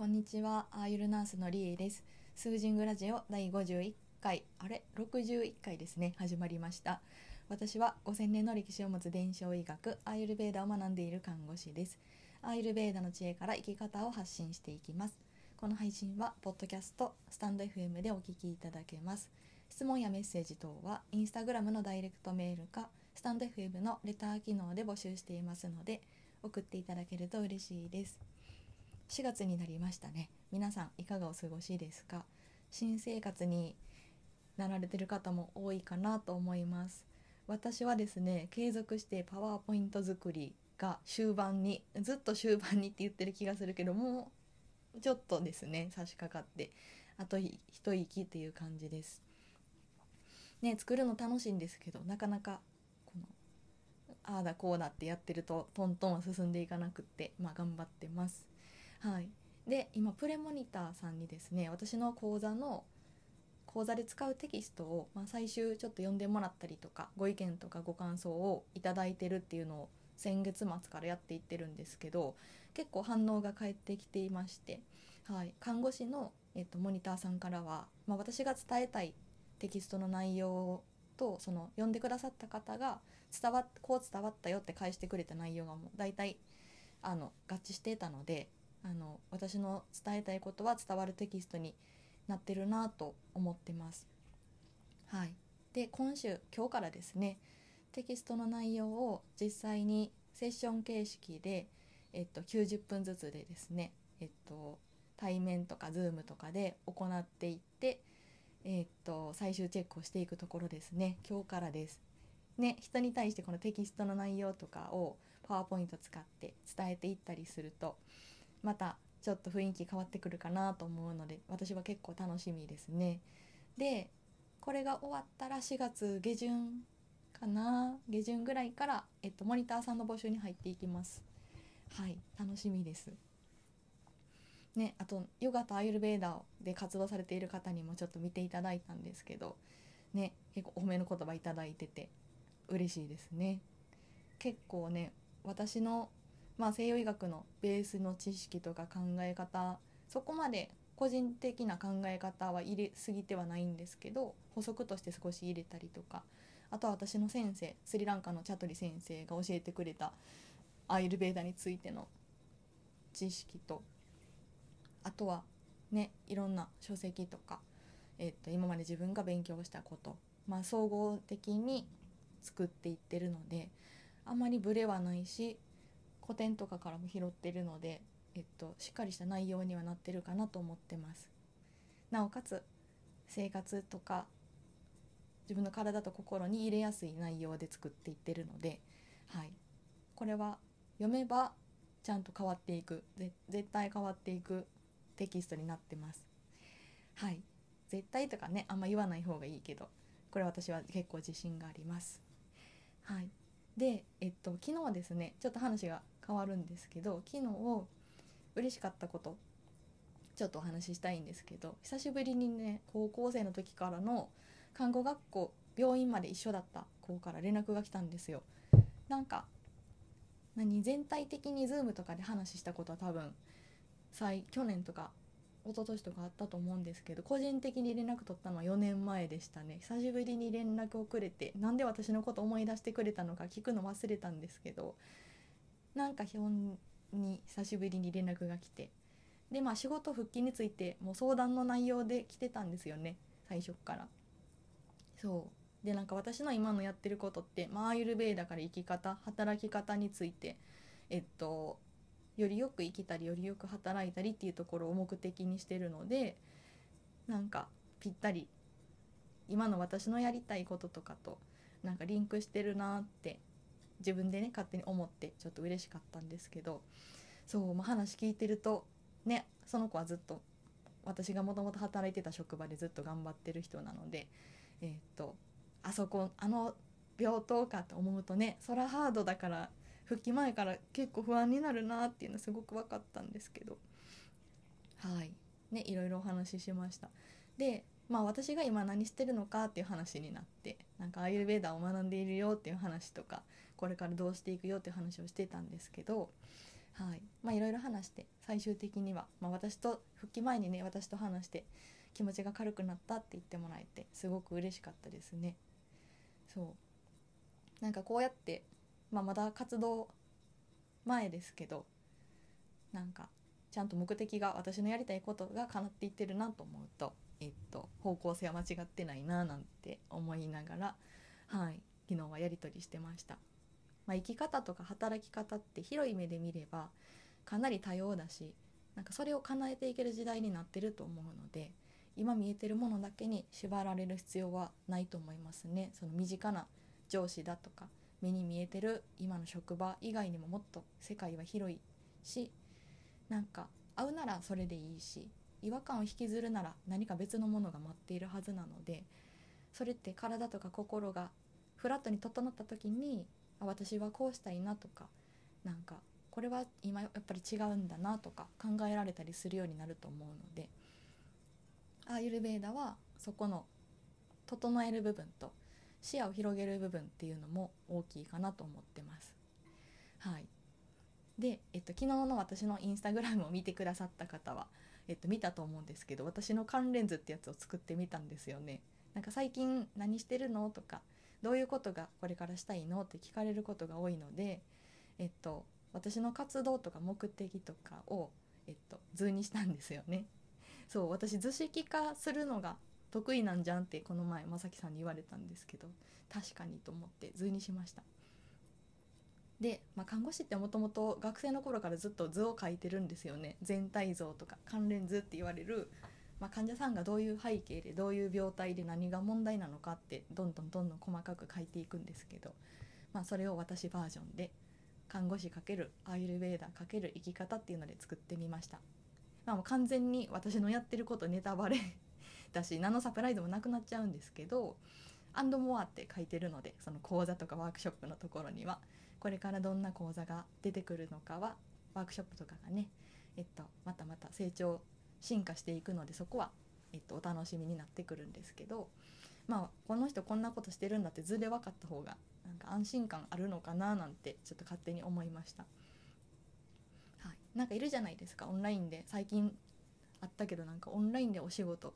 こんにちは、アーユルナースのリエです。スージングラジオ第51回、あれ ?61 回ですね、始まりました。私は5000年の歴史を持つ伝承医学、アーユルベーダを学んでいる看護師です。アーユルベーダの知恵から生き方を発信していきます。この配信は、ポッドキャスト、スタンド FM でお聞きいただけます。質問やメッセージ等は、インスタグラムのダイレクトメールか、スタンド FM のレター機能で募集していますので、送っていただけると嬉しいです。4月になりましたね。皆さんいかがお過ごしですか？新生活になられてる方も多いかなと思います。私はですね継続してパワーポイント作りが終盤にずっと終盤にって言ってる気がするけどもうちょっとですね差し掛かってあと一息っていう感じです。ね作るの楽しいんですけどなかなかこのああだこうだってやってるとトントンは進んでいかなくってまあ頑張ってます。はい、で今プレモニターさんにですね私の講座の講座で使うテキストを、まあ、最終ちょっと読んでもらったりとかご意見とかご感想をいただいてるっていうのを先月末からやっていってるんですけど結構反応が返ってきていまして、はい、看護師の、えっと、モニターさんからは、まあ、私が伝えたいテキストの内容とその読んでくださった方が伝わこう伝わったよって返してくれた内容がもう大体あの合致していたのであの私の伝えたいことは伝わるテキストになってるなと思ってます。はい、で今週今日からですねテキストの内容を実際にセッション形式で、えっと、90分ずつでですね、えっと、対面とか Zoom とかで行っていって、えっと、最終チェックをしていくところですね今日からです。ね、人に対してこのテキストの内容とかをパワーポイント使って伝えていったりするとまたちょっと雰囲気変わってくるかなと思うので私は結構楽しみですね。でこれが終わったら4月下旬かな？下旬ぐらいから、えっと、モニターさんの募集に入っていきます。はい楽しみです。ね、あとヨガとアイルベーダーで活動されている方にもちょっと見ていただいたんですけど、ね、結構お褒めの言葉いただいてて嬉しいですね。結構ね私のまあ、西洋医学のベースの知識とか考え方そこまで個人的な考え方は入れすぎてはないんですけど補足として少し入れたりとかあとは私の先生スリランカのチャトリ先生が教えてくれたアイルベーダについての知識とあとはねいろんな書籍とか、えっと今まで自分が勉強したこと、まあ、総合的に作っていってるのであまりブレはないし古典とかからも拾ってるので、えっと、しっかりした内容にはなってるかなと思ってます。なおかつ生活とか自分の体と心に入れやすい内容で作っていってるので、はい、これは読めばちゃんと変わっていく。絶対変わっていくテキストになってます。はい。絶対とかねあんま言わない方がいいけどこれ私は結構自信があります。はい。でえっと昨日はですねちょっと話が変わるんですけど昨日嬉しかったことちょっとお話ししたいんですけど久しぶりにね高校生の時からの看護学校病院まで一緒だった子から連絡が来たんですよ。なんか何全体的に Zoom とかで話したことは多分最去年とか一昨年とかあったと思うんですけど個人的に連絡取ったのは4年前でしたね久しぶりに連絡をくれてなんで私のこと思い出してくれたのか聞くの忘れたんですけどなんか本に久しぶりに連絡が来て。でまあ仕事復帰についてもう相談の内容で来てたんですよね。最初から。そう。でなんか私の今のやってることって、まあ、アーユルベーダから生き方働き方についてえっとよりよく生きたりよりよく働いたりっていうところを目的にしてるのでなんかぴったり。今の私のやりたいこととかとなんかリンクしてるなって自分でね勝手に思ってちょっと嬉しかったんですけどそう、まあ、話聞いてるとねその子はずっと私がもともと働いてた職場でずっと頑張ってる人なのでえー、っとあそこあの病棟かと思うとねそらハードだから復帰前から結構不安になるなっていうのすごく分かったんですけどはい。ねいろいろお話ししました。でまあ私が今何してるのかっていう話になってなんかアーユルベーダーを学んでいるよっていう話とかこれからどうしていくよって話をしてたんですけどはい。まあいろいろ話して最終的には、まあ、私と復帰前にね私と話して気持ちが軽くなったって言ってもらえてすごく嬉しかったですね。そう。なんかこうやって、まあ、まだ活動前ですけどなんかちゃんと目的が私のやりたいことが叶っていってるなと思うと、えっと、方向性は間違ってないななんて思いながら、はい、昨日はやり取りしてました。まあ、生き方とか働き方って広い目で見ればかなり多様だしなんかそれを叶えていける時代になってると思うので今見えてるものだけに縛られる必要はないと思いますね。その身近な上司だとか目に見えてる今の職場以外にももっと世界は広いしなんか会うならそれでいいし違和感を引きずるなら何か別のものが待っているはずなのでそれって体とか心がフラットに整った時にあ私はこうしたいなとかなんかこれは今やっぱり違うんだなとか考えられたりするようになると思うのでアーユルベーダはそこの整える部分と視野を広げる部分っていうのも大きいかなと思ってます。はい、で、えっと、昨日の私のインスタグラムを見てくださった方は、えっと、見たと思うんですけど私の関連図ってやつを作ってみたんですよね。なんか最近何してるのとかどういうことがこれからしたいのって聞かれることが多いので、えっと、私の活動とか目的とかを、えっと、図にしたんですよね。そう私図式化するのが得意なんじゃんってこの前まさきさんに言われたんですけど確かにと思って図にしましたで、まあ、看護師ってもともと学生の頃からずっと図を描いてるんですよね全体像とか関連図って言われる、まあ、患者さんがどういう背景でどういう病態で何が問題なのかってどんどんどんどん細かく書いていくんですけど、まあ、それを私バージョンで看護師×アイルベーダー×生き方っていうので作ってみました、まあ、もう完全に私のやってることネタバレだし何のサプライズもなくなっちゃうんですけど「アンドモア」って書いてるのでその講座とかワークショップのところにはこれからどんな講座が出てくるのかはワークショップとかがね、えっと、またまた成長進化していくのでそこは、えっと、お楽しみになってくるんですけどまあこの人こんなことしてるんだって図で分かった方がなんか安心感あるのかななんてちょっと勝手に思いました。はい、なんかいるじゃないですかオンラインで。最近あったけどなんかオンラインでお仕事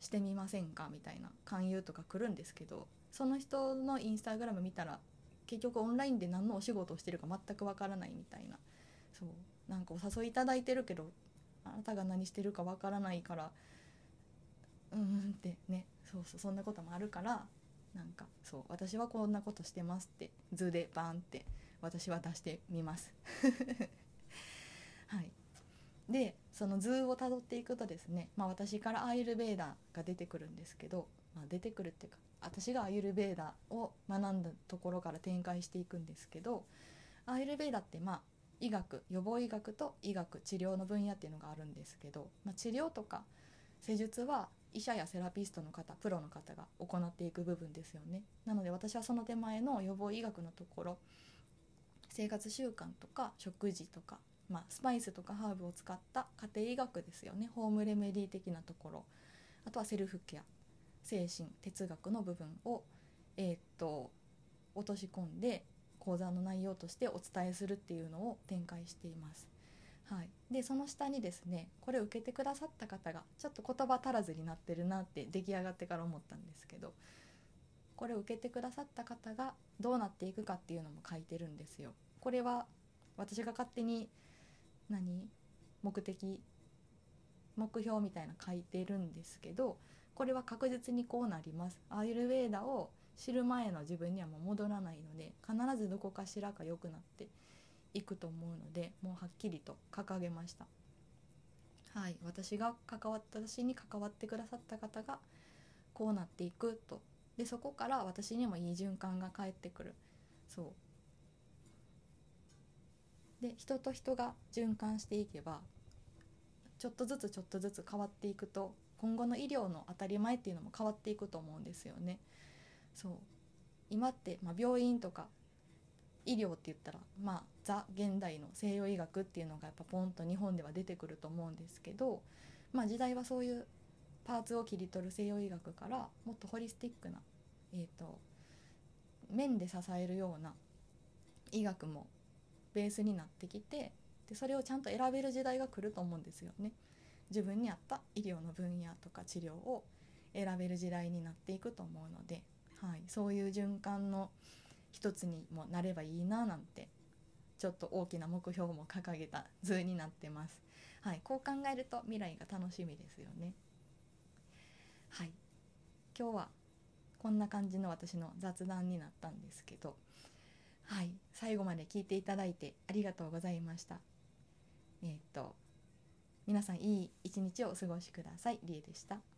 してみませんか？みたいな勧誘とか来るんですけどその人のインスタグラム見たら結局オンラインで何のお仕事をしてるか全くわからないみたいな。そう。なんかお誘いいただいてるけどあなたが何してるかわからないからうーんってねそうそうそんなこともあるからなんかそう私はこんなことしてますって図でバーンって私は出してみます。はい。でその図をたどっていくとですね、まあ、私からアイルベーダーが出てくるんですけど、まあ、出てくるっていうか私がアイルベーダーを学んだところから展開していくんですけどアイルベーダーってまあ医学予防医学と医学治療の分野っていうのがあるんですけど、まあ、治療とか施術は医者やセラピストの方プロの方が行っていく部分ですよね。なので私はその手前の予防医学のところ生活習慣とか食事とかまあ、スパイスとかハーブを使った家庭医学ですよね。ホームレメディ的なところ。あとはセルフケア精神哲学の部分を、えー、っと落とし込んで講座の内容としてお伝えするっていうのを展開しています。はい、でその下にですねこれを受けてくださった方がちょっと言葉足らずになってるなって出来上がってから思ったんですけどこれを受けてくださった方がどうなっていくかっていうのも書いてるんですよ。これは私が勝手に何？目的？目標みたいな書いてるんですけどこれは確実にこうなりますアーユルヴェーダを知る前の自分にはもう戻らないので必ずどこかしらか良くなっていくと思うのでもうはっきりと掲げました。はい私が関わった私に関わってくださった方がこうなっていくと。でそこから私にもいい循環が返ってくる。そう。で人と人が循環していけばちょっとずつちょっとずつ変わっていくと今後の医療の当たり前っていうのも変わっていくと思うんですよね。そう今って、まあ、病院とか医療って言ったら、まあ、ザ現代の西洋医学っていうのがやっぱポンと日本では出てくると思うんですけど、まあ、時代はそういうパーツを切り取る西洋医学からもっとホリスティックな、えーと面で支えるような医学もベースになってきてでそれをちゃんと選べる時代が来ると思うんですよね。自分に合った医療の分野とか治療を選べる時代になっていくと思うので、はい、そういう循環の一つにもなればいいななんてちょっと大きな目標も掲げた図になってます。はい、こう考えると未来が楽しみですよね。はい、今日はこんな感じの私の雑談になったんですけど、はい、最後まで聞いていただいてありがとうございました。えー、っと皆さんいい一日をお過ごしください。りえでした。